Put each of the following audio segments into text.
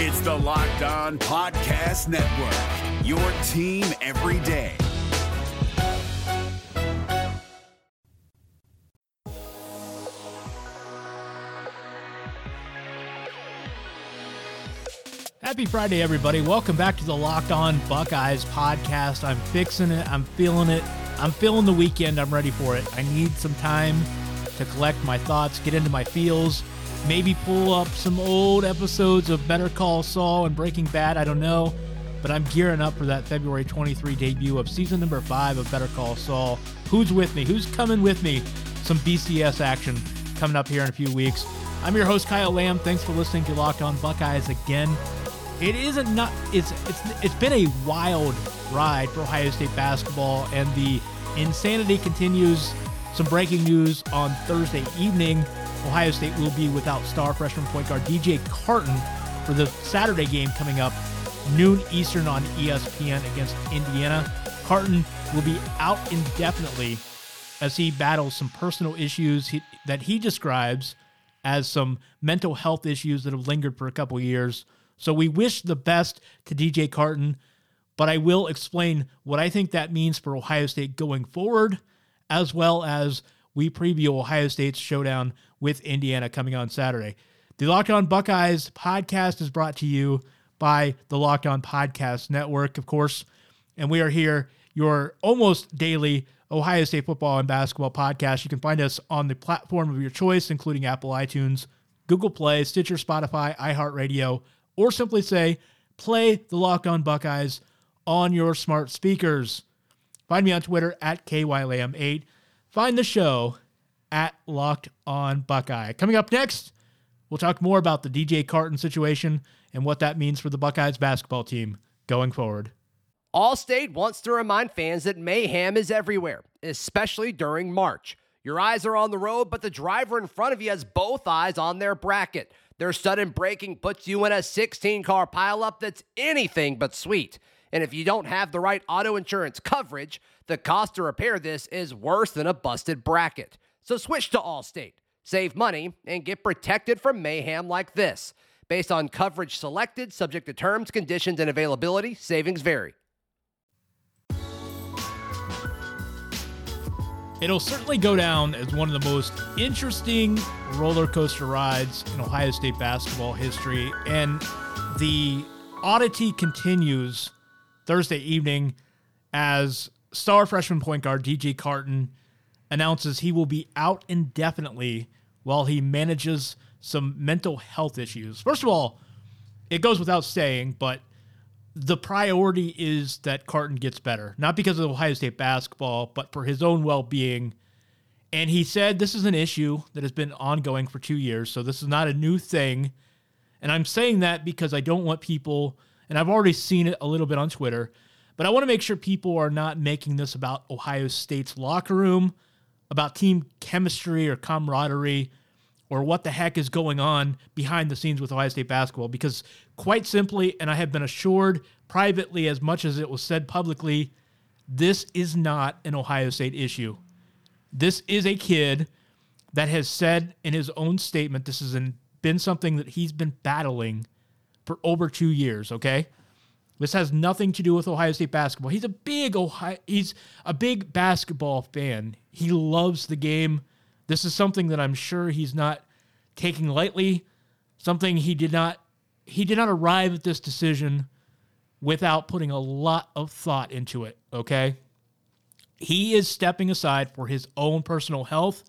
It's the Locked On Podcast Network, your team every day. Happy Friday, everybody. Welcome back to the Locked On Buckeyes podcast. I'm fixing it. I'm feeling it. I'm feeling the weekend. I'm ready for it. I need some time to collect my thoughts, get into my feels, maybe pull up some old episodes of Better Call Saul and Breaking Bad. I don't know. But I'm gearing up for that February 23 debut of season number five of Better Call Saul. Who's with me? Who's coming with me? Some BCS action coming up here in a few weeks. I'm your host, Kyle Lamb. Thanks for listening to Locked On Buckeyes again. It isn't not it's it's it's been a wild ride for Ohio State basketball and the insanity continues. Some breaking news on Thursday evening. Ohio State will be without star freshman point guard DJ Carton for the Saturday game coming up noon Eastern on ESPN against Indiana. Carton will be out indefinitely as he battles some personal issues he, that he describes as some mental health issues that have lingered for a couple years. So we wish the best to DJ Carton, but I will explain what I think that means for Ohio State going forward, as well as we preview Ohio State's showdown with Indiana coming on Saturday. The Locked On Buckeyes podcast is brought to you by the Locked On Podcast Network, of course, and we are here, your almost daily Ohio State football and basketball podcast. You can find us on the platform of your choice, including Apple iTunes, Google Play, Stitcher, Spotify, iHeartRadio, or simply say, play the Locked On Buckeyes on your smart speakers. Find me on Twitter at KYLAM8. Find the show at Locked On Buckeye. Coming up next, we'll talk more about the DJ Carton situation and what that means for the Buckeyes basketball team going forward. Allstate wants to remind fans that mayhem is everywhere, especially during March. Your eyes are on the road, but the driver in front of you has both eyes on their bracket. Their sudden braking puts you in a 16 car pileup that's anything but sweet. And if you don't have the right auto insurance coverage, the cost to repair this is worse than a busted bracket. So switch to Allstate, save money, and get protected from mayhem like this. Based on coverage selected, subject to terms, conditions, and availability, savings vary. It'll certainly go down as one of the most interesting roller coaster rides in Ohio State basketball history. And the oddity continues Thursday evening as star freshman point guard DJ Carton announces he will be out indefinitely while he manages some mental health issues. First of all, it goes without saying, but the priority is that Carton gets better, not because of Ohio State basketball, but for his own well being. And he said this is an issue that has been ongoing for two years, so this is not a new thing. And I'm saying that because I don't want people, and I've already seen it a little bit on Twitter, but I want to make sure people are not making this about Ohio State's locker room, about team chemistry or camaraderie, or what the heck is going on behind the scenes with Ohio State basketball. Because, quite simply, and I have been assured privately as much as it was said publicly, this is not an Ohio State issue. This is a kid that has said in his own statement this has been something that he's been battling for over two years, okay? This has nothing to do with Ohio State basketball. He's a big Ohio he's a big basketball fan. He loves the game. This is something that I'm sure he's not taking lightly, something he did not he did not arrive at this decision without putting a lot of thought into it, okay? He is stepping aside for his own personal health.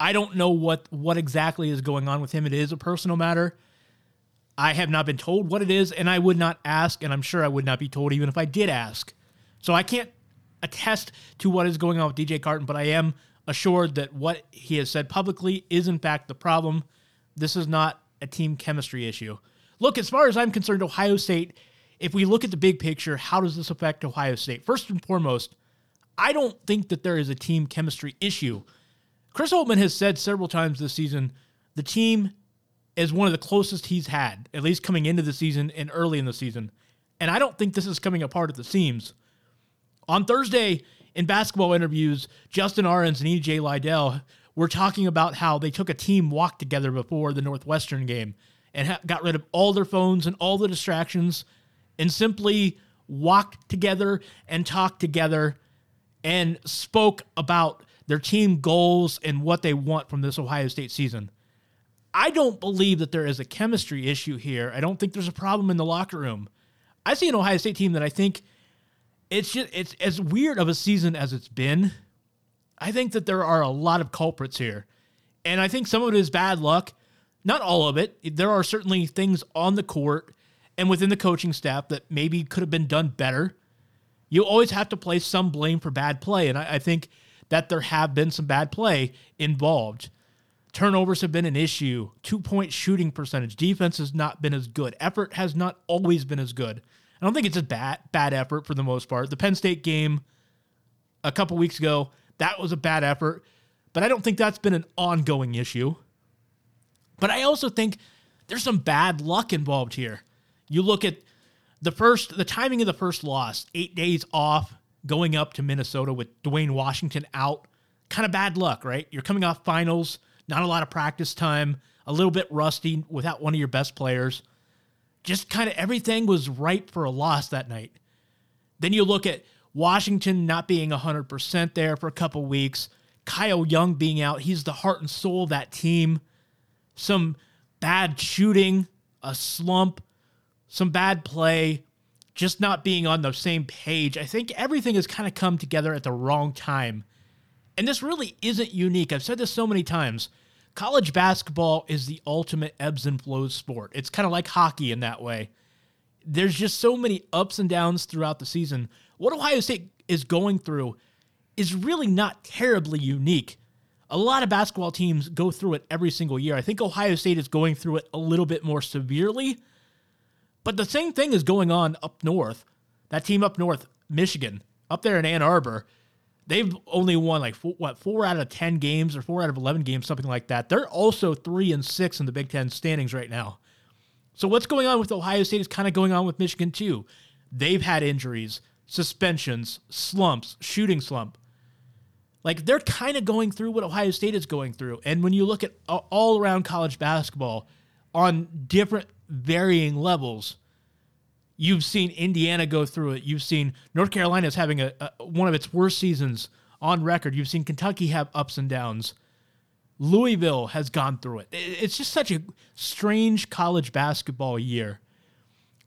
I don't know what what exactly is going on with him. It is a personal matter. I have not been told what it is, and I would not ask, and I'm sure I would not be told even if I did ask. So I can't attest to what is going on with DJ Carton, but I am assured that what he has said publicly is in fact the problem. This is not a team chemistry issue. Look, as far as I'm concerned, Ohio State, if we look at the big picture, how does this affect Ohio State? First and foremost, I don't think that there is a team chemistry issue. Chris Holtmann has said several times this season the team is one of the closest he's had, at least coming into the season and early in the season. And I don't think this is coming apart at the seams. On Thursday, in basketball interviews, Justin Ahrens and EJ Liddell were talking about how they took a team walk together before the Northwestern game. and ha- got rid of all their phones and all the distractions and simply walked together and talked together and spoke about their team goals and what they want from this Ohio State season. I don't believe that there is a chemistry issue here. I don't think there's a problem in the locker room. I see an Ohio State team that I think it's just it's as weird of a season as it's been. I think that there are a lot of culprits here. And I think some of it is bad luck. Not all of it. There are certainly things on the court and within the coaching staff that maybe could have been done better. You always have to place some blame for bad play. And I, I think that there have been some bad play involved. Turnovers have been an issue. Two point shooting percentage. Defense has not been as good. Effort has not always been as good. I don't think it's a bad bad effort for the most part. The Penn State game a couple weeks ago, that was a bad effort, but I don't think that's been an ongoing issue. But I also think there's some bad luck involved here. You look at the first the timing of the first loss, 8 days off going up to Minnesota with Duane Washington out. Kind of bad luck, right? You're coming off finals, not a lot of practice time, a little bit rusty without one of your best players. Just kind of everything was ripe for a loss that night. Then you look at Washington not being 100% there for a couple weeks, Kyle Young being out. He's the heart and soul of that team. Some bad shooting, a slump, some bad play, just not being on the same page. I think everything has kind of come together at the wrong time. And this really isn't unique. I've said this so many times. College basketball is the ultimate ebbs and flows sport. It's kind of like hockey in that way. There's just so many ups and downs throughout the season. What Ohio State is going through is really not terribly unique. A lot of basketball teams go through it every single year. I think Ohio State is going through it a little bit more severely. But the same thing is going on up north. That team up north, Michigan, up there in Ann Arbor, they've only won like four, what four out of ten games or four out of eleven games, something like that. They're also three and six in the Big Ten standings right now. So what's going on with Ohio State is kind of going on with Michigan too. They've had injuries, suspensions, slumps, shooting slump. Like they're kind of going through what Ohio State is going through. And when you look at all around college basketball on different varying levels, You've seen Indiana go through it. You've seen North Carolina is having a, a, one of its worst seasons on record. You've seen Kentucky have ups and downs. Louisville has gone through it. It's just such a strange college basketball year.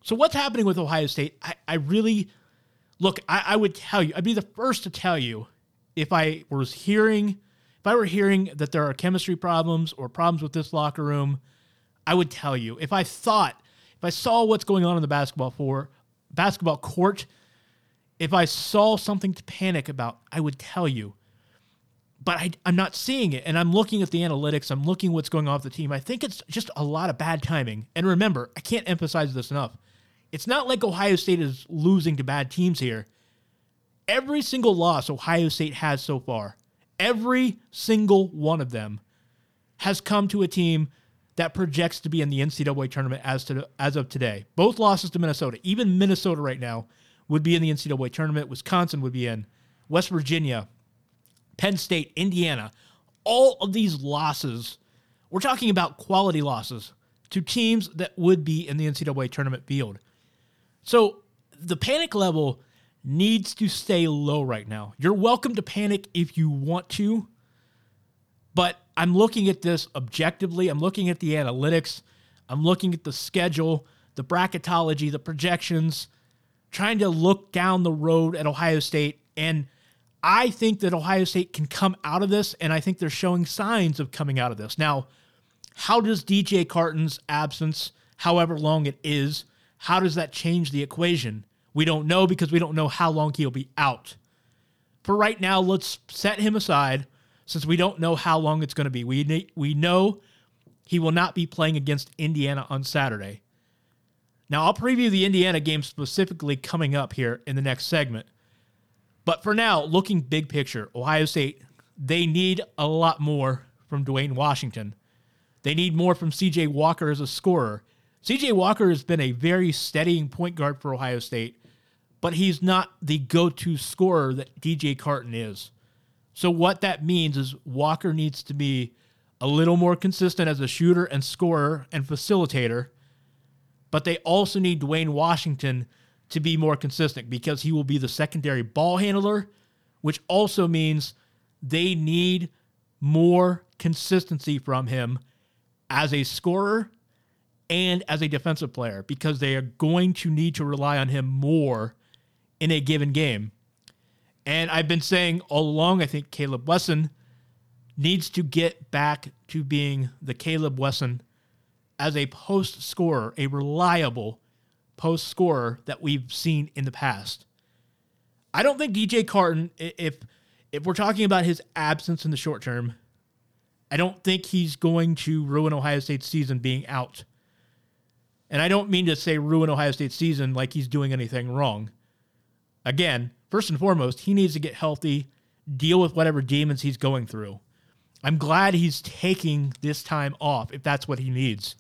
So what's happening with Ohio State? I, I really look. I, I would tell you. I'd be the first to tell you if I was hearing, if I were hearing that there are chemistry problems or problems with this locker room. I would tell you. If I thought if I saw what's going on in the basketball for basketball court, if I saw something to panic about, I would tell you. But I, am not seeing it, and I'm looking at the analytics. I'm looking what's going on with the team. I think it's just a lot of bad timing. And remember, I can't emphasize this enough. It's not like Ohio State is losing to bad teams here. Every single loss Ohio State has so far, every single one of them, has come to a team that projects to be in the NCAA tournament as to as of today. Both losses to Minnesota, even Minnesota right now, would be in the NCAA tournament. Wisconsin would be in. West Virginia, Penn State, Indiana, all of these losses, we're talking about quality losses to teams that would be in the NCAA tournament field. So the panic level needs to stay low right now. You're welcome to panic if you want to, but I'm looking at this objectively. I'm looking at the analytics. I'm looking at the schedule, the bracketology, the projections, trying to look down the road at Ohio State. And I think that Ohio State can come out of this, and I think they're showing signs of coming out of this. Now, how does DJ Carton's absence, however long it is, how does that change the equation? We don't know because we don't know how long he'll be out. For right now, let's set him aside since we don't know how long it's going to be. We we know he will not be playing against Indiana on Saturday. Now, I'll preview the Indiana game specifically coming up here in the next segment. But for now, looking big picture, Ohio State, they need a lot more from Duane Washington. They need more from CJ Walker as a scorer. CJ Walker has been a very steadying point guard for Ohio State, but he's not the go to scorer that DJ Carton is. So what that means is Walker needs to be a little more consistent as a shooter and scorer and facilitator, but they also need Duane Washington to be more consistent because he will be the secondary ball handler, which also means they need more consistency from him as a scorer and as a defensive player because they are going to need to rely on him more in a given game. And I've been saying all along, I think Caleb Wesson needs to get back to being the Caleb Wesson as a post scorer, a reliable post scorer that we've seen in the past. I don't think DJ Carton, if if we're talking about his absence in the short term, I don't think he's going to ruin Ohio State's season being out. And I don't mean to say ruin Ohio State's season like he's doing anything wrong. Again, first and foremost, he needs to get healthy, deal with whatever demons he's going through. I'm glad he's taking this time off if that's what he needs.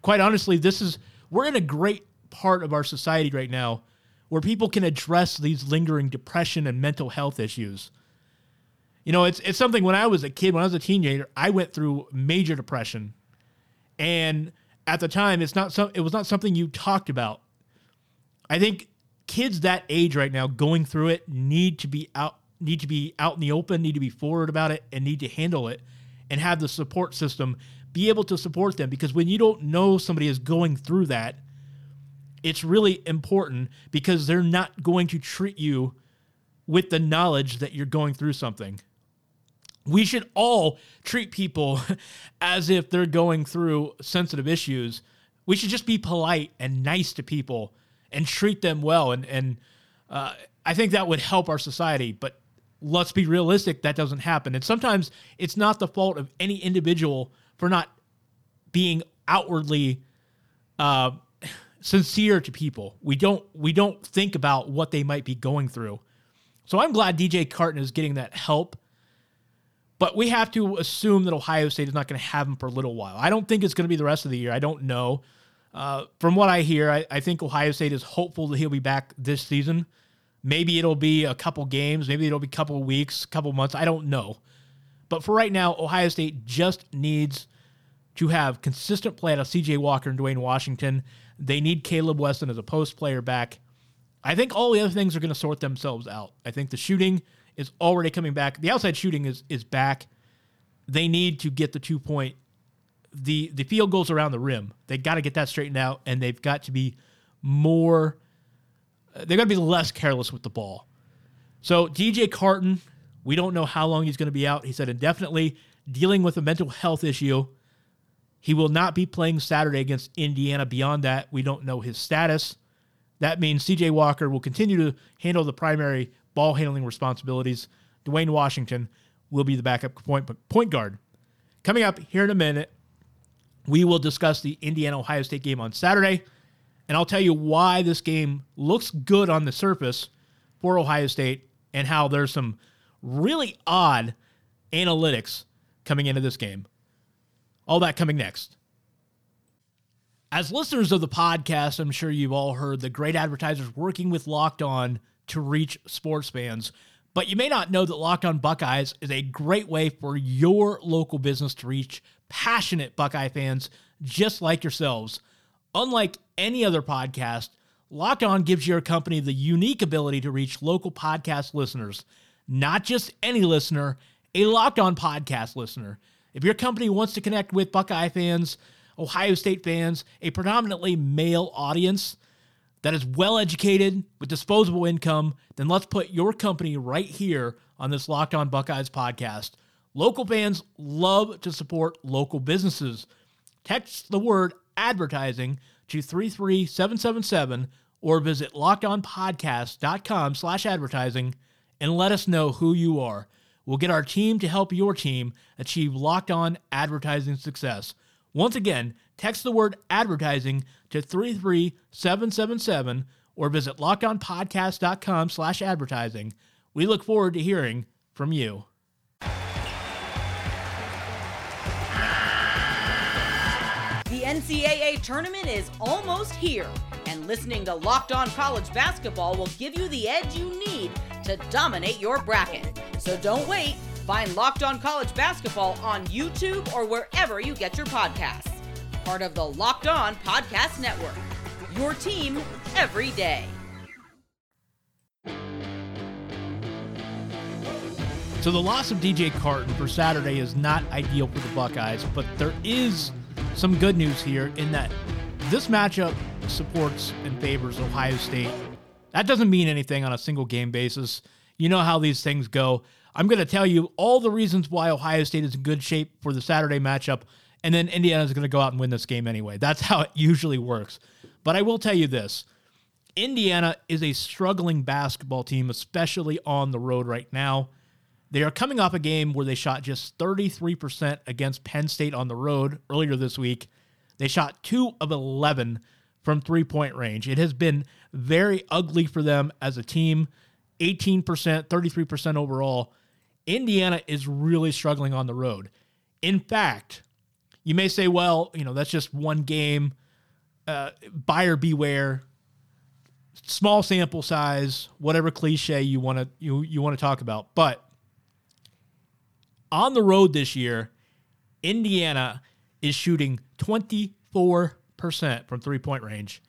Quite honestly, this is we're in a great part of our society right now where people can address these lingering depression and mental health issues. You know, it's it's something when I was a kid, when I was a teenager, I went through major depression. And at the time, it's not some it was not something you talked about. I think kids that age right now going through it need to be out need to be out in the open, need to be forward about it, and need to handle it and have the support system be able to support them. Because when you don't know somebody is going through that, it's really important because they're not going to treat you with the knowledge that you're going through something. We should all treat people as if they're going through sensitive issues. We should just be polite and nice to people and treat them well. And, and uh, I think that would help our society. But let's be realistic, that doesn't happen. And sometimes it's not the fault of any individual for not being outwardly uh, sincere to people. We don't we don't think about what they might be going through. So I'm glad DJ Carton is getting that help. But we have to assume that Ohio State is not going to have him for a little while. I don't think it's going to be the rest of the year. I don't know. Uh, from what I hear, I, I think Ohio State is hopeful that he'll be back this season. Maybe it'll be a couple games. Maybe it'll be a couple weeks, couple months. I don't know. But for right now, Ohio State just needs to have consistent play out of CJ Walker and Duane Washington. They need Caleb Wesson as a post player back. I think all the other things are going to sort themselves out. I think the shooting is already coming back. The outside shooting is is back. They need to get the two point the the field goals around the rim. They got to get that straightened out and they've got to be more uh, they're going to be less careless with the ball. So DJ Carton, we don't know how long he's going to be out. He said indefinitely, dealing with a mental health issue. He will not be playing Saturday against Indiana. Beyond that, we don't know his status. That means CJ Walker will continue to handle the primary ball handling responsibilities. Duane Washington will be the backup point, point guard. Coming up here in a minute, we will discuss the Indiana Ohio State game on Saturday. And I'll tell you why this game looks good on the surface for Ohio State and how there's some really odd analytics coming into this game. All that coming next. As listeners of the podcast, I'm sure you've all heard the great advertisers working with Locked On to reach sports fans. But you may not know that Locked On Buckeyes is a great way for your local business to reach passionate Buckeye fans just like yourselves. Unlike any other podcast, Locked On gives your company the unique ability to reach local podcast listeners, not just any listener, a Locked On podcast listener. If your company wants to connect with Buckeye fans, Ohio State fans, a predominantly male audience that is well educated with disposable income, then let's put your company right here on this Locked On Buckeyes podcast. Local fans love to support local businesses. Text the word advertising to 33777 or visit lockedonpodcast.com slash advertising and let us know who you are. We'll get our team to help your team achieve locked on advertising success. Once again, text the word advertising to 33777 or visit lockedonpodcast.com slash advertising. We look forward to hearing from you. The NCAA tournament is almost here, and listening to Locked On College Basketball will give you the edge you need to dominate your bracket. So don't wait. Find Locked On College Basketball on YouTube or wherever you get your podcasts. Part of the Locked On Podcast Network. Your team every day. So the loss of DJ Carton for Saturday is not ideal for the Buckeyes, but there is some good news here in that this matchup supports and favors Ohio State. That doesn't mean anything on a single game basis. You know how these things go. I'm going to tell you all the reasons why Ohio State is in good shape for the Saturday matchup, and then Indiana is going to go out and win this game anyway. That's how it usually works. But I will tell you this Indiana is a struggling basketball team, especially on the road right now. They are coming off a game where they shot just 33% against Penn State on the road earlier this week. They shot 2 of 11 from three point range. It has been very ugly for them as a team 18%, 33% overall. Indiana is really struggling on the road. In fact, you may say, well, you know, that's just one game. Uh, buyer beware. Small sample size, whatever cliche you want to you you want to talk about. But on the road this year, Indiana is shooting 24% from three point range.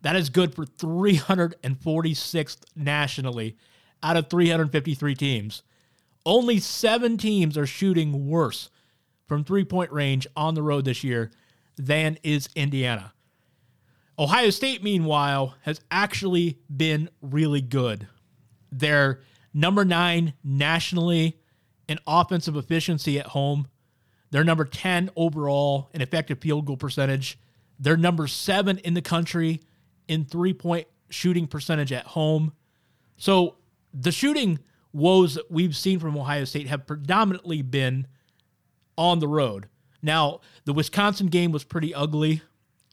That is good for 346th nationally out of 353 teams. Only seven teams are shooting worse from three point range on the road this year than is Indiana. Ohio State, meanwhile, has actually been really good. They're number nine nationally in offensive efficiency at home. They're number 10 overall in effective field goal percentage. They're number seven in the country in three point shooting percentage at home. So the shooting woes that we've seen from Ohio State have predominantly been on the road. Now, the Wisconsin game was pretty ugly.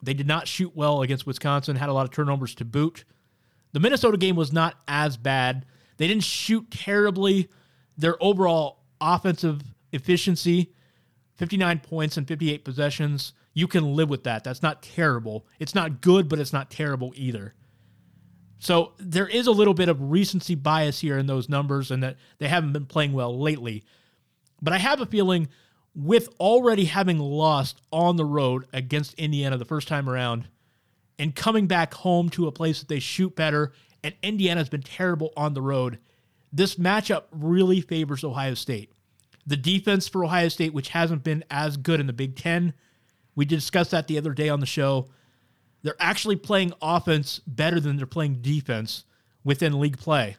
They did not shoot well against Wisconsin, had a lot of turnovers to boot. The Minnesota game was not as bad. They didn't shoot terribly. Their overall offensive efficiency, 59 points and 58 possessions, you can live with that. That's not terrible. It's not good, but it's not terrible either. So there is a little bit of recency bias here in those numbers and that they haven't been playing well lately. But I have a feeling with already having lost on the road against Indiana the first time around and coming back home to a place that they shoot better, and Indiana's been terrible on the road, this matchup really favors Ohio State. The defense for Ohio State, which hasn't been as good in the Big Ten, we discussed that the other day on the show. They're actually playing offense better than they're playing defense within league play.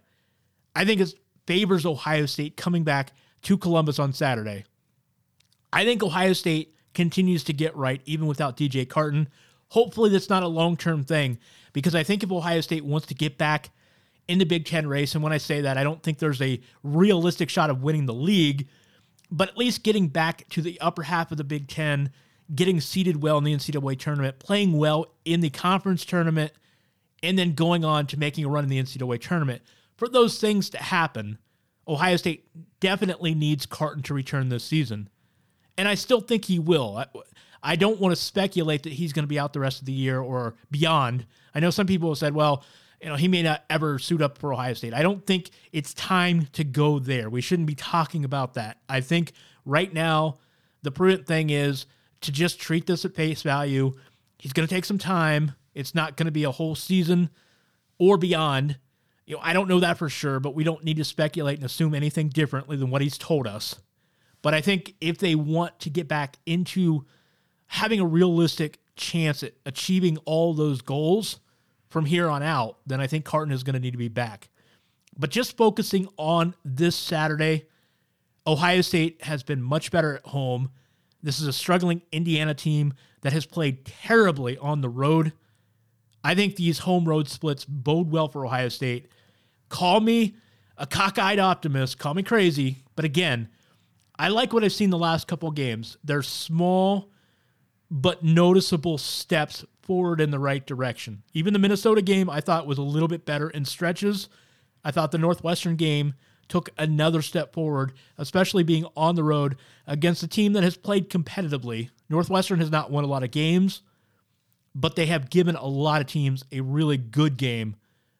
I think it favors Ohio State coming back to Columbus on Saturday. I think Ohio State continues to get right even without DJ Carton. Hopefully, that's not a long term thing because I think if Ohio State wants to get back in the Big Ten race, and when I say that, I don't think there's a realistic shot of winning the league, but at least getting back to the upper half of the Big Ten, getting seated well in the NCAA tournament, playing well in the conference tournament, and then going on to making a run in the NCAA tournament. For those things to happen, Ohio State definitely needs Carton to return this season and I still think he will. I, I don't want to speculate that he's going to be out the rest of the year or beyond. I know some people have said, well, you know, he may not ever suit up for Ohio State. I don't think it's time to go there. We shouldn't be talking about that. I think right now, the prudent thing is to just treat this at face value. He's going to take some time. It's not going to be a whole season or beyond. You know, I don't know that for sure, but we don't need to speculate and assume anything differently than what he's told us. But I think if they want to get back into having a realistic chance at achieving all those goals from here on out, then I think Carton is going to need to be back. But just focusing on this Saturday, Ohio State has been much better at home. This is a struggling Indiana team that has played terribly on the road. I think these home road splits bode well for Ohio State. Call me a cockeyed optimist, call me crazy, but again, I like what I've seen the last couple games. They're small but noticeable steps forward in the right direction. Even the Minnesota game I thought was a little bit better in stretches. I thought the Northwestern game took another step forward, especially being on the road against a team that has played competitively. Northwestern has not won a lot of games, but they have given a lot of teams a really good game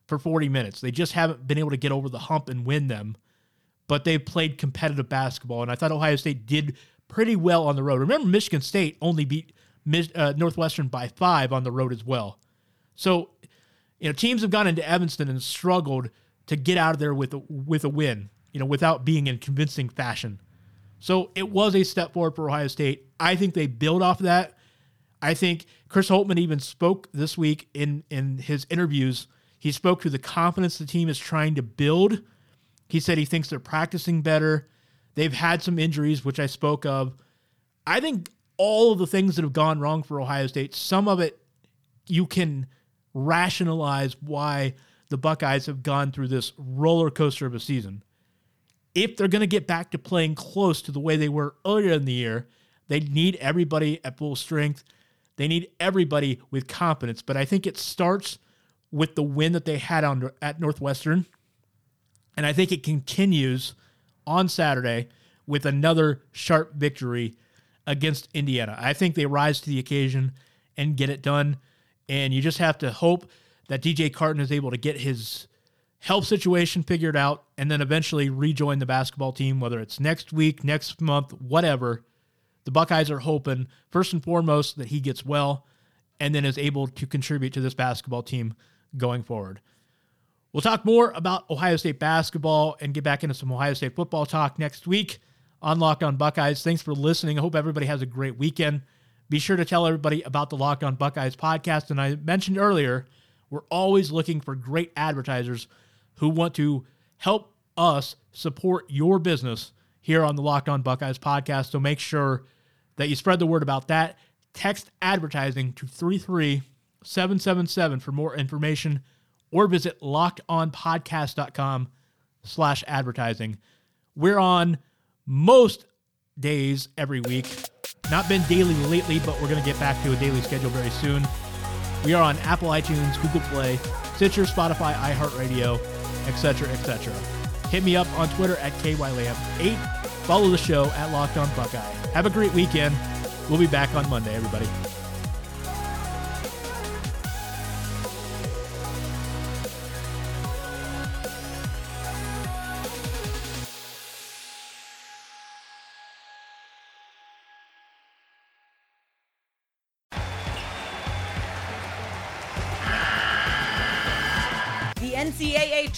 for 40 minutes. They just haven't been able to get over the hump and win them. but they've played competitive basketball. And I thought Ohio State did pretty well on the road. Remember, Michigan State only beat uh, Northwestern by five on the road as well. So, you know, teams have gone into Evanston and struggled to get out of there with a, with a win, you know, without being in convincing fashion. So it was a step forward for Ohio State. I think they build off of that. I think Chris Holtmann even spoke this week in in his interviews. He spoke to the confidence the team is trying to build. He said he thinks they're practicing better. They've had some injuries, which I spoke of. I think all of the things that have gone wrong for Ohio State, some of it you can rationalize why the Buckeyes have gone through this roller coaster of a season. If they're going to get back to playing close to the way they were earlier in the year, they need everybody at full strength. They need everybody with confidence. But I think it starts with the win that they had on at Northwestern, and I think it continues on Saturday with another sharp victory against Indiana. I think they rise to the occasion and get it done. And you just have to hope that DJ Carton is able to get his health situation figured out and then eventually rejoin the basketball team, whether it's next week, next month, whatever. The Buckeyes are hoping, first and foremost, that he gets well and then is able to contribute to this basketball team going forward. We'll talk more about Ohio State basketball and get back into some Ohio State football talk next week on Locked On Buckeyes. Thanks for listening. I hope everybody has a great weekend. Be sure to tell everybody about the Locked On Buckeyes podcast. And I mentioned earlier, we're always looking for great advertisers who want to help us support your business here on the Locked On Buckeyes podcast. So make sure that you spread the word about that. Text advertising to 33777 for more information or visit lockedonpodcast.com slash advertising. We're on most days every week. Not been daily lately, but we're going to get back to a daily schedule very soon. We are on Apple iTunes, Google Play, Stitcher, Spotify, iHeartRadio, etc., etc. Hit me up on Twitter at KYLamp8. Follow the show at Locked On Buckeye. Have a great weekend. We'll be back on Monday, everybody.